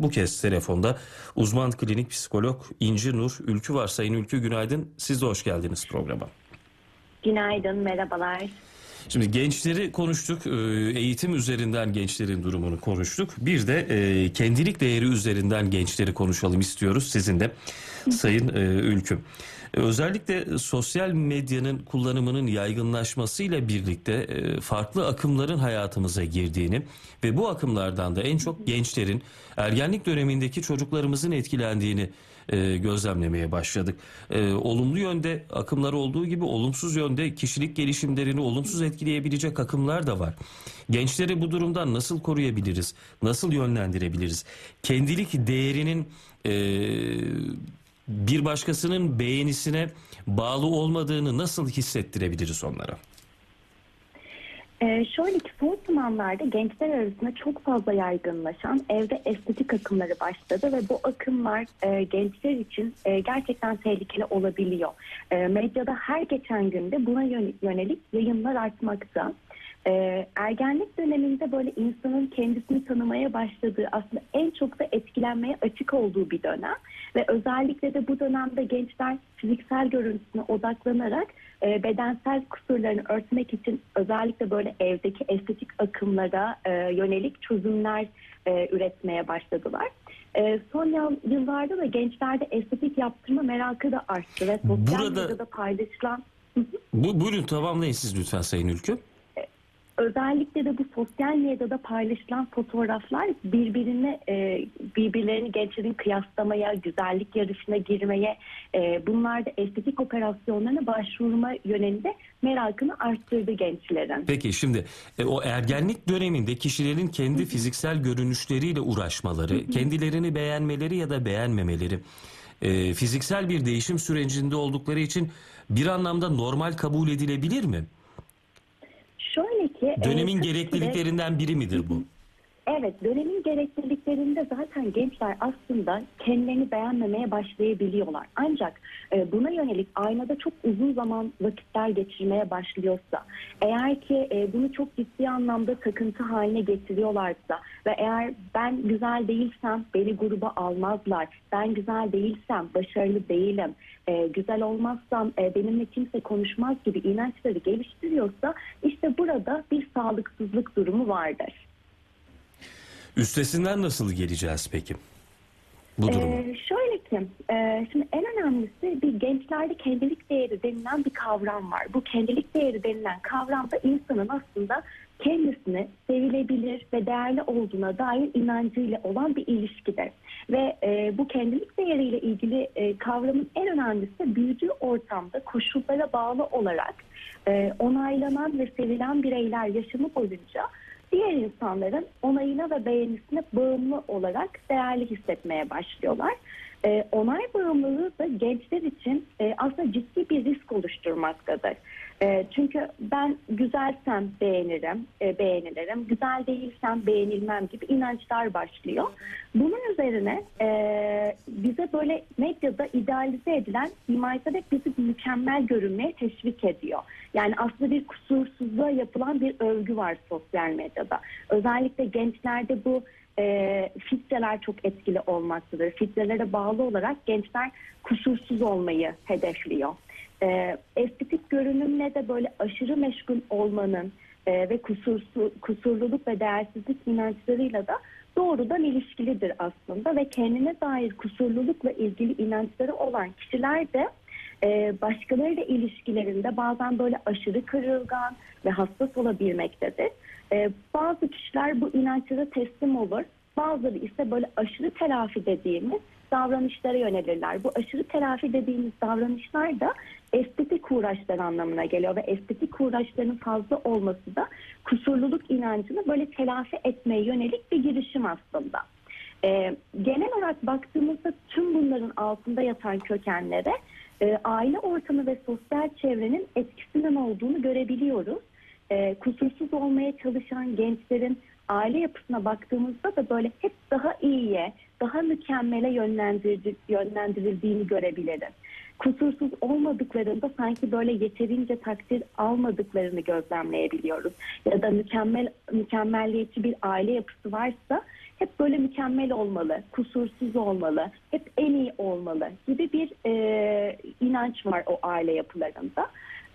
Bu kez telefonda uzman klinik psikolog İnci Nur Ülkü var. Sayın Ülkü günaydın. Siz de hoş geldiniz programa. Günaydın, merhabalar. Şimdi gençleri konuştuk, e, eğitim üzerinden gençlerin durumunu konuştuk. Bir de e, kendilik değeri üzerinden gençleri konuşalım istiyoruz sizin de Sayın e, Ülkü. Özellikle sosyal medyanın kullanımının yaygınlaşmasıyla birlikte farklı akımların hayatımıza girdiğini ve bu akımlardan da en çok gençlerin ergenlik dönemindeki çocuklarımızın etkilendiğini e, gözlemlemeye başladık. E, olumlu yönde akımlar olduğu gibi olumsuz yönde kişilik gelişimlerini olumsuz etkileyebilecek akımlar da var. Gençleri bu durumdan nasıl koruyabiliriz? Nasıl yönlendirebiliriz? Kendilik değerinin e, bir başkasının beğenisine bağlı olmadığını nasıl hissettirebiliriz onlara? Ee, şöyle ki son zamanlarda gençler arasında çok fazla yaygınlaşan evde estetik akımları başladı ve bu akımlar e, gençler için e, gerçekten tehlikeli olabiliyor. E, medyada her geçen günde buna yönelik yayınlar artmakta. E, ergenlik döneminde böyle insanın kendisini tanımaya başladığı aslında en çok da etkilenmeye açık olduğu bir dönem ve özellikle de bu dönemde gençler fiziksel görüntüsüne odaklanarak e, bedensel kusurlarını örtmek için özellikle böyle evdeki estetik akımlara e, yönelik çözümler e, üretmeye başladılar. E, son yıllarda da gençlerde estetik yaptırma merakı da arttı ve sosyal Burada... medyada paylaşılan... Bu, buyurun tamamlayın siz lütfen Sayın Ülkü. Özellikle de bu sosyal medyada paylaşılan fotoğraflar birbirine e, birbirlerini gençlerin kıyaslamaya, güzellik yarışına girmeye, e, bunlar da estetik operasyonlarına başvurma yönünde merakını arttırdı gençlerin. Peki şimdi e, o ergenlik döneminde kişilerin kendi fiziksel görünüşleriyle uğraşmaları, kendilerini beğenmeleri ya da beğenmemeleri, e, fiziksel bir değişim sürecinde oldukları için bir anlamda normal kabul edilebilir mi? Şöyle ki... Dönemin e, gerekliliklerinden biri midir bu? Evet, dönemin gerekliliklerinde zaten gençler aslında kendilerini beğenmemeye başlayabiliyorlar. Ancak e, buna yönelik aynada çok uzun zaman vakitler geçirmeye başlıyorsa, eğer ki e, bunu çok ciddi anlamda takıntı haline getiriyorlarsa ve eğer ben güzel değilsem beni gruba almazlar, ben güzel değilsem başarılı değilim, e, güzel olmazsam e, benimle kimse konuşmaz gibi inançları geliştiriyorsa işte burada bir sağlıksızlık durumu vardır. Üstesinden nasıl geleceğiz peki? Bu durumu. Ee, şöyle ki, e, şimdi en önemlisi bir gençlerde kendilik değeri denilen bir kavram var. Bu kendilik değeri denilen kavramda insanın aslında kendisini sevilebilir ve değerli olduğuna dair inancıyla olan bir ilişkidir. Ve e, bu kendilik değeriyle ilgili e, kavramın en önemlisi büyüdüğü ortamda koşullara bağlı olarak e, onaylanan ve sevilen bireyler yaşamı boyunca diğer insanların onayına ve beğenisine bağımlı olarak değerli hissetmeye başlıyorlar. E, onay bağımlılığı da gençler için e, aslında ciddi bir risk oluşturmaktadır. E, çünkü ben güzelsem beğenirim, e, beğenilirim, güzel değilsem beğenilmem gibi inançlar başlıyor. Bunun üzerine e, bize böyle medyada idealize edilen imajlar hep bizi mükemmel görünmeye teşvik ediyor. Yani aslında bir kusursuzluğa yapılan bir övgü var sosyal medyada. Özellikle gençlerde bu e, filtreler çok etkili olmaktadır. Filtrelere bağlı olarak gençler kusursuz olmayı hedefliyor. E, estetik görünümle de böyle aşırı meşgul olmanın e, ve kusursu, kusurluluk ve değersizlik inançlarıyla da doğrudan ilişkilidir aslında ve kendine dair kusurlulukla ilgili inançları olan kişiler de e, başkalarıyla ilişkilerinde bazen böyle aşırı kırılgan ve hassas olabilmektedir. E, bazı kişiler bu inançlara teslim olur. Bazıları ise böyle aşırı telafi dediğimiz davranışlara yönelirler. Bu aşırı telafi dediğimiz davranışlar da estetik uğraşlar anlamına geliyor ve estetik uğraşların fazla olması da kusurluluk inancını böyle telafi etmeye yönelik bir girişim aslında. Ee, genel olarak baktığımızda tüm bunların altında yatan kökenlere e, aile ortamı ve sosyal çevrenin etkisinden olduğunu görebiliyoruz. E, kusursuz olmaya çalışan gençlerin aile yapısına baktığımızda da böyle hep daha iyiye, daha mükemmele yönlendirildiğini görebiliriz. Kusursuz olmadıklarında sanki böyle yeterince takdir almadıklarını gözlemleyebiliyoruz. Ya da mükemmel mükemmelliyetçi bir aile yapısı varsa hep böyle mükemmel olmalı, kusursuz olmalı, hep en iyi olmalı gibi bir e, inanç var o aile yapılarında.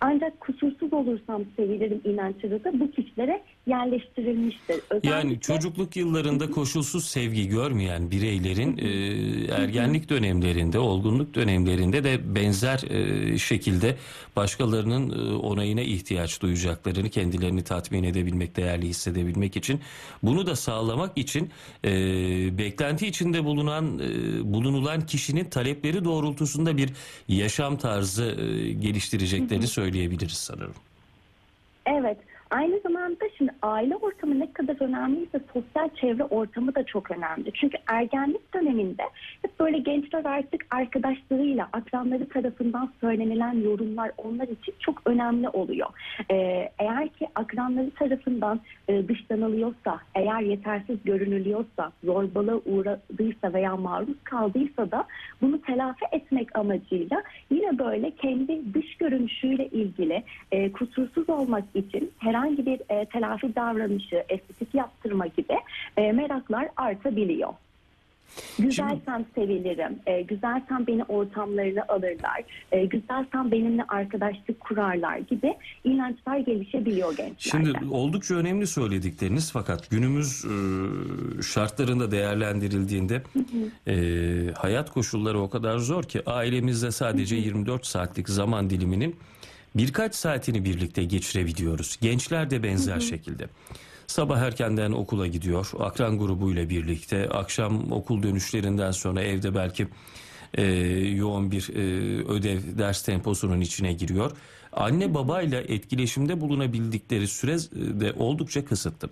Ancak kusursuz olursam sevilirim inancı da bu kişilere yerleştirilmiştir. Yani Özellikle- çocukluk yıllarında koşulsuz sevgi görmeyen bireylerin e, ergenlik dönemlerinde, olgunluk dönemlerinde de benzer e, şekilde başkalarının e, onayına ihtiyaç duyacaklarını kendilerini tatmin edebilmek, değerli hissedebilmek için. Bunu da sağlamak için e, beklenti içinde bulunan e, bulunulan kişinin talepleri doğrultusunda bir yaşam tarzı e, geliştireceklerini söyleyebiliriz sanırım. Evet. Aynı zamanda şimdi aile ortamı ne kadar önemliyse sosyal çevre ortamı da çok önemli. Çünkü ergenlik döneminde hep böyle gençler artık arkadaşlarıyla, akranları tarafından söylenilen yorumlar onlar için çok önemli oluyor. Ee, eğer ki akranları tarafından e, dışlanılıyorsa, eğer yetersiz görünülüyorsa, zorbalığa uğradıysa veya maruz kaldıysa da bunu telafi etmek amacıyla böyle kendi dış görünüşüyle ilgili e, kusursuz olmak için herhangi bir e, telafi davranışı, estetik yaptırma gibi e, meraklar artabiliyor. Güzelsem sevilirim, e, güzelsem beni ortamlarına alırlar, e, güzelsem benimle arkadaşlık kurarlar gibi inançlar gelişebiliyor gençlerde. Şimdi oldukça önemli söyledikleriniz fakat günümüz e, şartlarında değerlendirildiğinde e, hayat koşulları o kadar zor ki ailemizde sadece 24 saatlik zaman diliminin birkaç saatini birlikte geçirebiliyoruz. Gençler de benzer şekilde. Sabah erkenden okula gidiyor, akran grubuyla birlikte. Akşam okul dönüşlerinden sonra evde belki e, yoğun bir e, ödev, ders temposunun içine giriyor. Anne babayla etkileşimde bulunabildikleri süre de oldukça kısıtlı.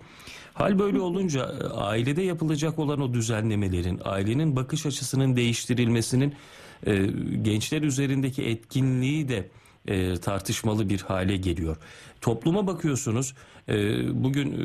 Hal böyle olunca e, ailede yapılacak olan o düzenlemelerin, ailenin bakış açısının değiştirilmesinin e, gençler üzerindeki etkinliği de e, tartışmalı bir hale geliyor. Topluma bakıyorsunuz e, bugün e,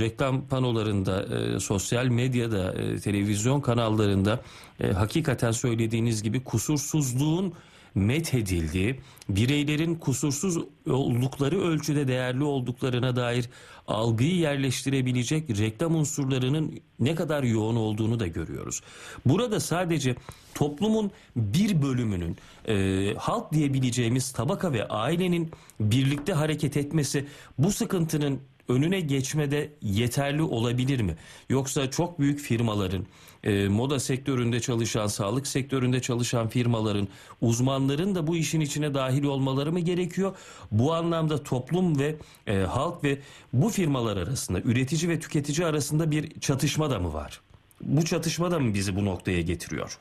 reklam panolarında, e, sosyal medyada, e, televizyon kanallarında e, hakikaten söylediğiniz gibi kusursuzluğun methedildiği, bireylerin kusursuz oldukları ölçüde değerli olduklarına dair algıyı yerleştirebilecek reklam unsurlarının ne kadar yoğun olduğunu da görüyoruz. Burada sadece toplumun bir bölümünün e, halk diyebileceğimiz tabaka ve ailenin birlikte hareket etmesi bu sıkıntının önüne geçmede yeterli olabilir mi? Yoksa çok büyük firmaların, e, moda sektöründe çalışan, sağlık sektöründe çalışan firmaların, uzmanların da bu işin içine dahil olmaları mı gerekiyor? Bu anlamda toplum ve e, halk ve bu firmalar arasında, üretici ve tüketici arasında bir çatışma da mı var? Bu çatışma da mı bizi bu noktaya getiriyor?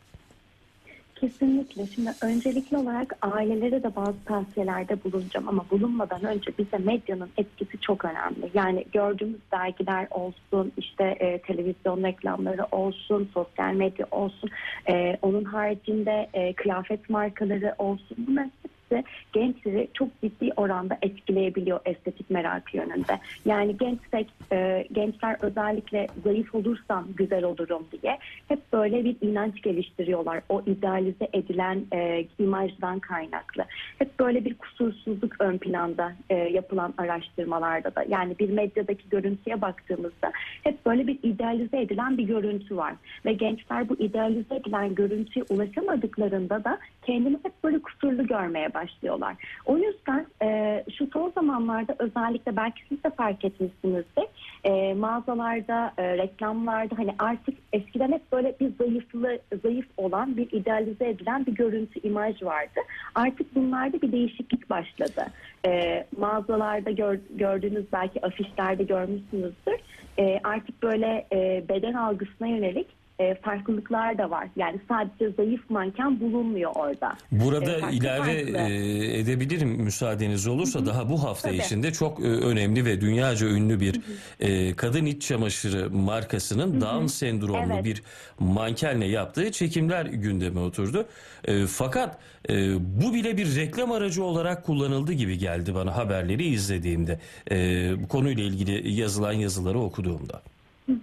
Kesinlikle. Şimdi öncelikli olarak ailelere de bazı tavsiyelerde bulunacağım ama bulunmadan önce bize medyanın etkisi çok önemli. Yani gördüğümüz dergiler olsun, işte e, televizyon reklamları olsun, sosyal medya olsun, e, onun haricinde e, kıyafet markaları olsun. Bunların hepsi gençleri çok ciddi oranda etkileyebiliyor estetik merakı yönünde. Yani gençsek, e, gençler özellikle zayıf olursam güzel olurum diye hep böyle bir inanç geliştiriyorlar. O idealize edilen e, imajdan kaynaklı. Hep böyle bir kusursuzluk ön planda e, yapılan araştırmalarda da. Yani bir medyadaki görüntüye baktığımızda hep böyle bir idealize edilen bir görüntü var. Ve gençler bu idealize edilen görüntüye ulaşamadıklarında da kendini hep böyle kusurlu görmeye başlıyorlar. O yüzden e, şu son zamanlarda özellikle belki siz de fark etmişsinizdir. E, mağazalarda, e, reklamlarda hani artık eskiden hep böyle bir zayıflı, zayıf olan bir idealize edilen bir görüntü, imaj vardı. Artık bunlarda bir değişiklik başladı. E, mağazalarda gör, gördüğünüz belki afişlerde görmüşsünüzdür. E, artık böyle e, beden algısına yönelik e, farklılıklar da var. Yani sadece zayıf manken bulunmuyor orada. Burada E, farklı ilave farklı. e, edebilirim müsaadeniz olursa daha bu hafta Tabii. içinde çok e, önemli ve dünyaca ünlü bir e, kadın iç çamaşırı markasının Down sendromlu Evet. bir mankenle yaptığı çekimler gündeme oturdu. E, fakat e, bu bile bir reklam aracı olarak kullanıldı gibi geldi bana haberleri izlediğimde. E, bu konuyla ilgili yazılan yazıları okuduğumda. E,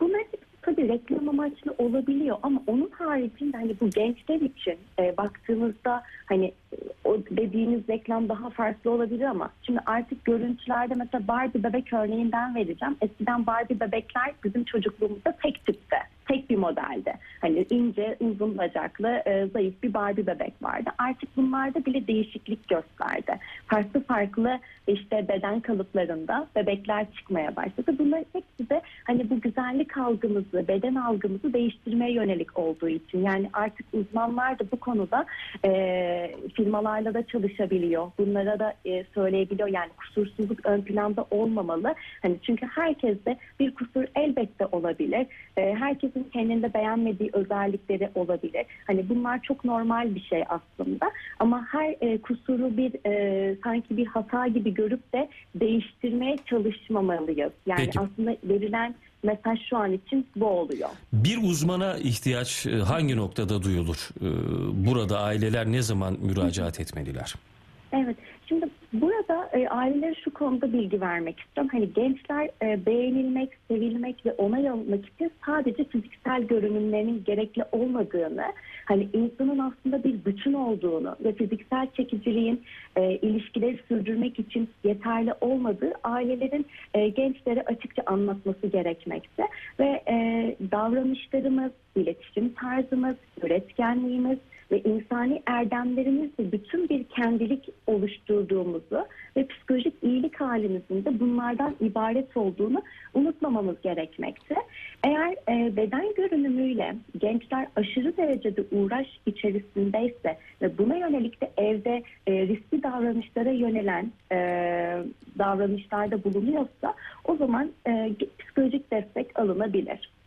Bunlar tabii reklam amaçlı olabiliyor ama onun haricinde hani bu gençler için e, baktığımızda hani e, o dediğiniz reklam daha farklı olabilir ama şimdi artık görüntülerde mesela Barbie bebek örneğinden vereceğim. Eskiden Barbie bebekler bizim çocukluğumuzda tek tipte, tek bir modelde. Hani ince, uzun bacaklı, e, zayıf bir Barbie bebek vardı. Artık bunlarda bile değişiklik gösterdi. Farklı farklı işte beden kalıplarında bebekler çıkmaya başladı. Bunlar hepsi de hani bu güzellik algımızı, beden algımızı değiştirmeye yönelik olduğu için. Yani artık uzmanlar da bu konuda e, firmalarla da çalışabiliyor. Bunlara da e, söyleyebiliyor. Yani kusursuzluk ön planda olmamalı. Hani çünkü herkeste bir kusur elbette olabilir. E, herkesin kendinde beğenmediği özellikleri olabilir. Hani bunlar çok normal bir şey aslında. Ama her e, kusuru bir e, sanki bir hata gibi görüp de değiştirmeye çalışmamalıyız. Yani Peki. aslında verilen mesaj şu an için bu oluyor. Bir uzmana ihtiyaç e, hangi noktada duyulur? E, Burada aileler ne zaman müracaat etmeliler? Evet. Şimdi burada e, ailelere şu konuda bilgi vermek istiyorum. Hani gençler e, beğenilmek, sevilmek ve onay almak için sadece fiziksel görünümlerinin gerekli olmadığını, hani insanın aslında bir bütün olduğunu ve fiziksel çekiciliğin e, ilişkileri sürdürmek için yeterli olmadığı ailelerin e, gençlere açıkça anlatması gerekmekte ve e, davranışlarımız, iletişim tarzımız, üretkenliğimiz ve insani erdemlerimizle bütün bir kendilik oluşturduğumuzu ve psikolojik iyilik halimizin de bunlardan ibaret olduğunu unutmamamız gerekmekte. Eğer e, beden görünümüyle gençler aşırı derecede uğraş içerisindeyse ve buna yönelik de evde e, riskli davranışlara yönelen e, davranışlarda bulunuyorsa o zaman e, psikolojik destek alınabilir.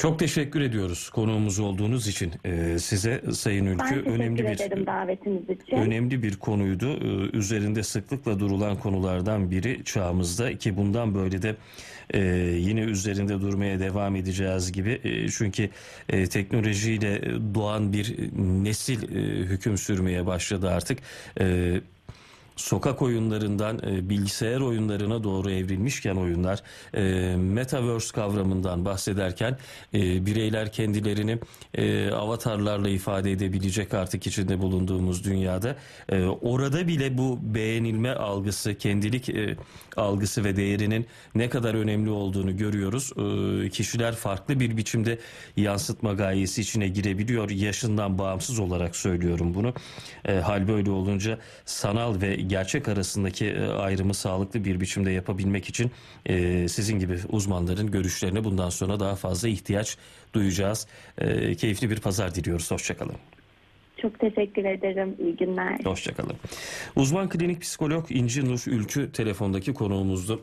Çok teşekkür ediyoruz konuğumuz olduğunuz için Ee, size Sayın Ben Ülkü. teşekkür Önemli bir davetiniz için. önemli bir konuydu. Ee, Üzerinde sıklıkla durulan konulardan biri çağımızda ki bundan böyle de e, yine üzerinde durmaya devam edeceğiz gibi. E, Çünkü e, teknolojiyle doğan bir nesil e, hüküm sürmeye başladı artık. E, sokak oyunlarından e, bilgisayar oyunlarına doğru evrilmişken oyunlar e, metaverse kavramından bahsederken e, bireyler kendilerini e, avatarlarla ifade edebilecek artık içinde bulunduğumuz dünyada E, orada bile bu beğenilme algısı kendilik e, algısı ve değerinin ne kadar önemli olduğunu görüyoruz. E, kişiler farklı bir biçimde yansıtma gayesi içine girebiliyor yaşından bağımsız olarak söylüyorum bunu. E, hal böyle olunca sanal ve gerçek arasındaki e, ayrımı sağlıklı bir biçimde yapabilmek için e, sizin gibi uzmanların görüşlerine bundan sonra daha fazla ihtiyaç duyacağız. E, keyifli bir pazar diliyoruz. Hoşçakalın. Çok teşekkür ederim. İyi günler. Hoşçakalın. Uzman klinik psikolog İnci Nur Ülkü telefondaki konuğumuzdu.